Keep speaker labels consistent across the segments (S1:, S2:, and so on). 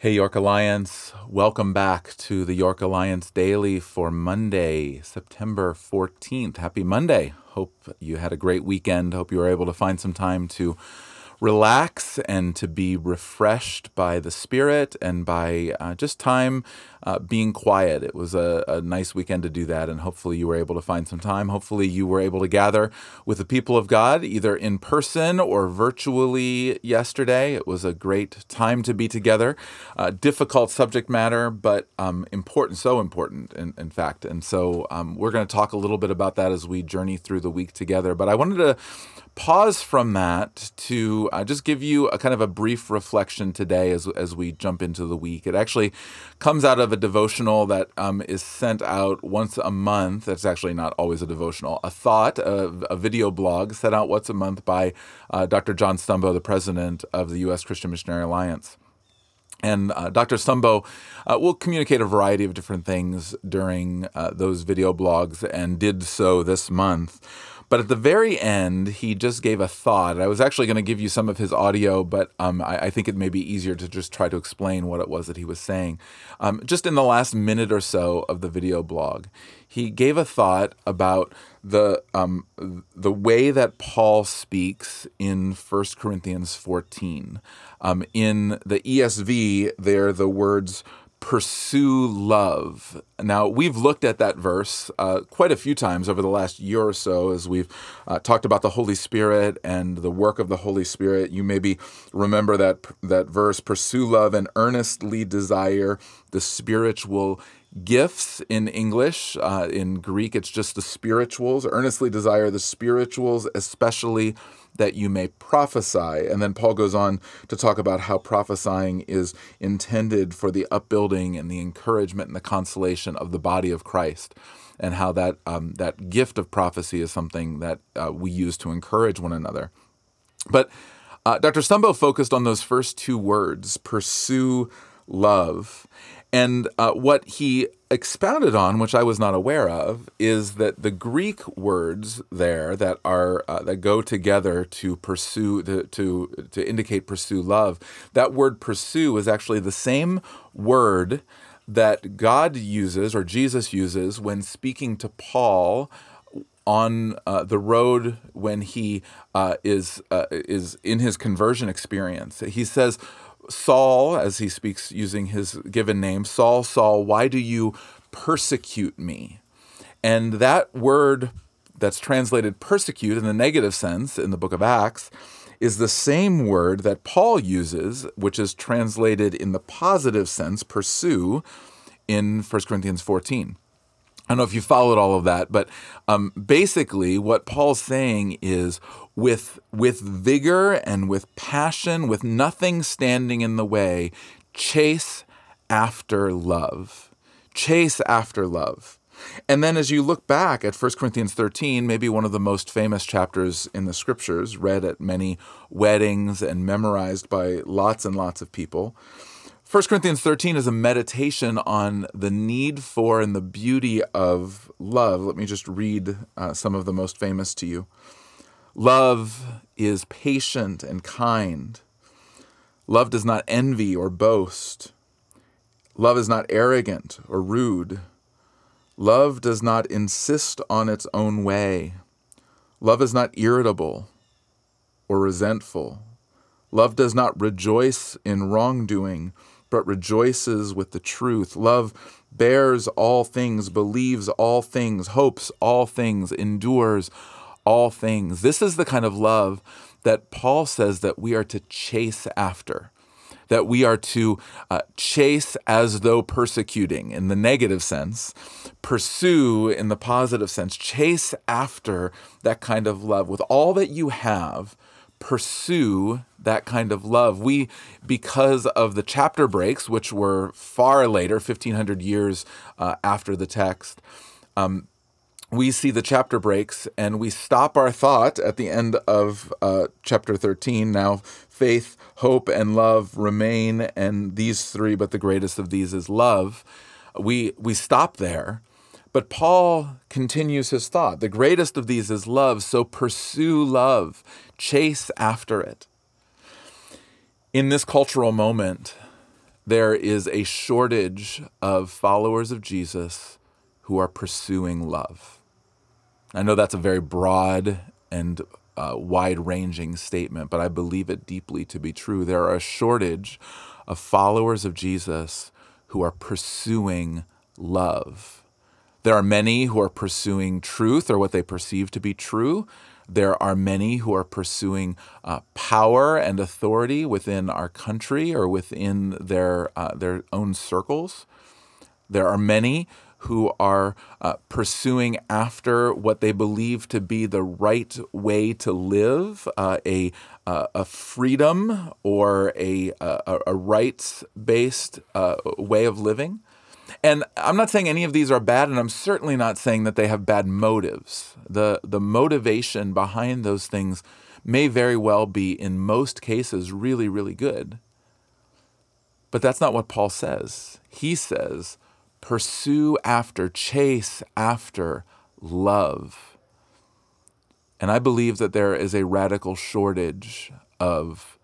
S1: Hey, York Alliance. Welcome back to the York Alliance Daily for Monday, September 14th. Happy Monday. Hope you had a great weekend. Hope you were able to find some time to relax and to be refreshed by the Spirit and by uh, just time uh, being quiet. It was a, a, nice weekend to do that, and hopefully you were able to find some time. Hopefully you were able to gather with the people of God either in person or virtually yesterday. It was a great time to be together. Uh, difficult subject matter, but um, important, so important, in, in fact. And so um, we're going to talk a little bit about that as we journey through the week together. But I wanted to pause from that to uh, just give you a kind of a brief reflection today as, as we jump into the week. It actually comes out of a devotional that um, is sent out once a month. That's actually not always a devotional, a thought, a, a video blog sent out once a month by uh, Dr. John Stumbo, the president of the U.S. Christian Missionary Alliance. And uh, Dr. Stumbo uh, will communicate a variety of different things during uh, those video blogs and did so this month. But at the very end, he just gave a thought. I was actually going to give you some of his audio, but um, I, I, think it may be easier to just try to explain what it was that he was saying. Um, just in the last minute or so of the video blog, he gave a thought about the um, the way that Paul speaks in 1 Corinthians 14. Um, in the ESV, there the words pursue love. Now, we've looked at that verse uh, quite a few times over the last year or so as we've uh, talked about the Holy Spirit and the work of the Holy Spirit. You maybe remember that, that verse pursue love and earnestly desire the spiritual gifts in English. Uh, in Greek, it's just the spirituals. Earnestly desire the spirituals, especially that you may prophesy. And then Paul goes on to talk about how prophesying is intended for the upbuilding and the encouragement and the consolation of the body of Christ. And how that um, that gift of prophecy is something that uh, we use to encourage one another. But uh, Dr. Stumbo focused on those first two words, pursue love. And uh, what he expounded on, which I was not aware of, is that the Greek words there that are uh, that go together to pursue to, to to indicate pursue love. That word pursue is actually the same word that God uses or Jesus uses when speaking to Paul on uh, the road when he uh, is uh, is in his conversion experience. He says Saul, as he speaks using his given name, Saul, Saul, why do you persecute me? And that word that's translated persecute in the negative sense in the book of Acts is the same word that Paul uses, which is translated in the positive sense, pursue, in 1 Corinthians 14. I don't know if you followed all of that, but um, basically, what Paul's saying is with, with vigor and with passion, with nothing standing in the way, chase after love. Chase after love. And then as you look back at 1 Corinthians 13, maybe one of the most famous chapters in the scriptures, read at many weddings and memorized by lots and lots of people, 1 Corinthians 13 is a meditation on the need for and the beauty of love. Let me just read uh, some of the most famous to you. Love is patient and kind. Love does not envy or boast. Love is not arrogant or rude. Love does not insist on its own way. Love is not irritable or resentful. Love does not rejoice in wrongdoing but rejoices with the truth. Love bears all things, believes all things, hopes all things, endures all things. This is the kind of love that Paul says that we are to chase after. That we are to uh, chase as though persecuting in the negative sense, pursue in the positive sense, chase after that kind of love with all that you have pursue that kind of love. We, because of the chapter breaks, which were far later, 1500 years uh, after the text, um, we see the chapter breaks and we stop our thought at the end of uh, chapter 13. Now, faith, hope, and love remain, and these three, but the greatest of these is love. We, we stop there but Paul continues his thought. The greatest of these is love, so pursue love, chase after it. In this cultural moment, there is a shortage of followers of Jesus who are pursuing love. I know that's a very broad and uh, wide ranging statement, but I believe it deeply to be true. There are a shortage of followers of Jesus who are pursuing love. There are many who are pursuing truth or what they perceive to be true. There are many who are pursuing uh, power and authority within our country or within their, uh, their own circles. There are many who are uh, pursuing after what they believe to be the right way to live, uh, a, uh, a freedom or a, a, a rights based uh, way of living. And I'm not saying any of these are bad, and I'm certainly not saying that they have bad motives. The, the motivation behind those things may very well be, in most cases, really, really good. But that's not what Paul says. He says, pursue after, chase after love. And I believe that there is a radical shortage of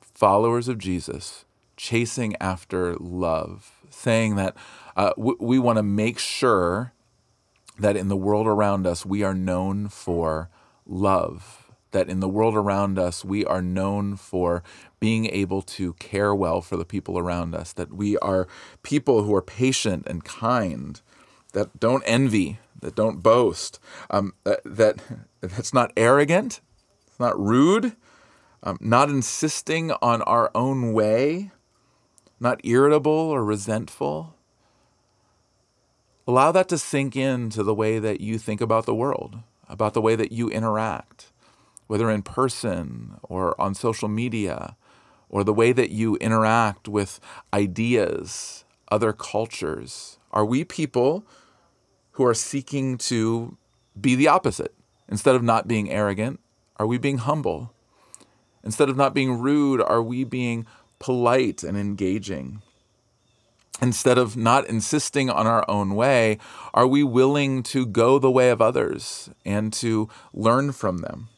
S1: followers of Jesus chasing after love saying that uh, we want to make sure that in the world around us we are known for love, that in the world around us we are known for being able to care well for the people around us, that we are people who are patient and kind, that don't envy, that don't boast, um, that, that that's not arrogant, it's not rude, um, not insisting on our own way, not irritable or resentful. Allow that to sink into the way that you think about the world, about the way that you interact, whether in person or on social media, or the way that you interact with ideas, other cultures. Are we people who are seeking to be the opposite? Instead of not being arrogant, are we being humble? Instead of not being rude, are we being polite and engaging? Instead of not insisting on our own way, are we willing to go the way of others and to learn from them?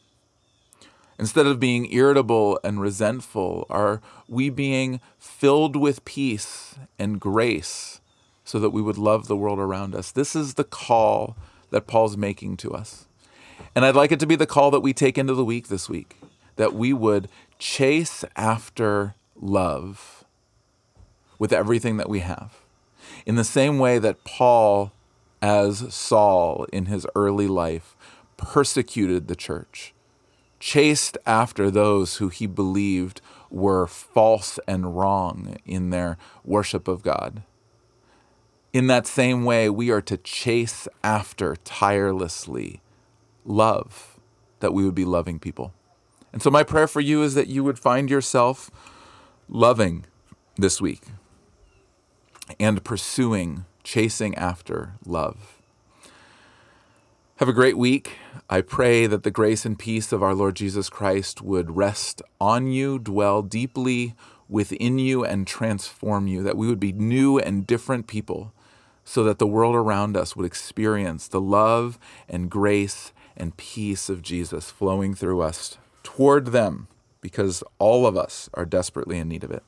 S1: Instead of being irritable and resentful, are we being filled with peace and grace so that we would love the world around us? This is the call that Paul's making to us. And I'd like it to be the call that we take into the week this week, that we would chase after love with everything that we have. In the same way that Paul, as Saul in his early life, persecuted the church, chased after those who he believed were false and wrong in their worship of God. In that same way, we are to chase after tirelessly love, that we would be loving people. And so, my prayer for you is that you would find yourself loving this week and pursuing, chasing after love. Have a great week. I pray that the grace and peace of our Lord Jesus Christ would rest on you, dwell deeply within you, and transform you, that we would be new and different people, so that the world around us would experience the love and grace and peace of Jesus flowing through us toward them because all of us are desperately in need of it.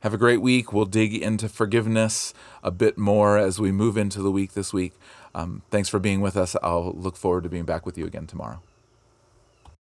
S1: Have a great week. We'll dig into forgiveness a bit more as we move into the week this week. Um, thanks for being with us. I'll look forward to being back with you again tomorrow.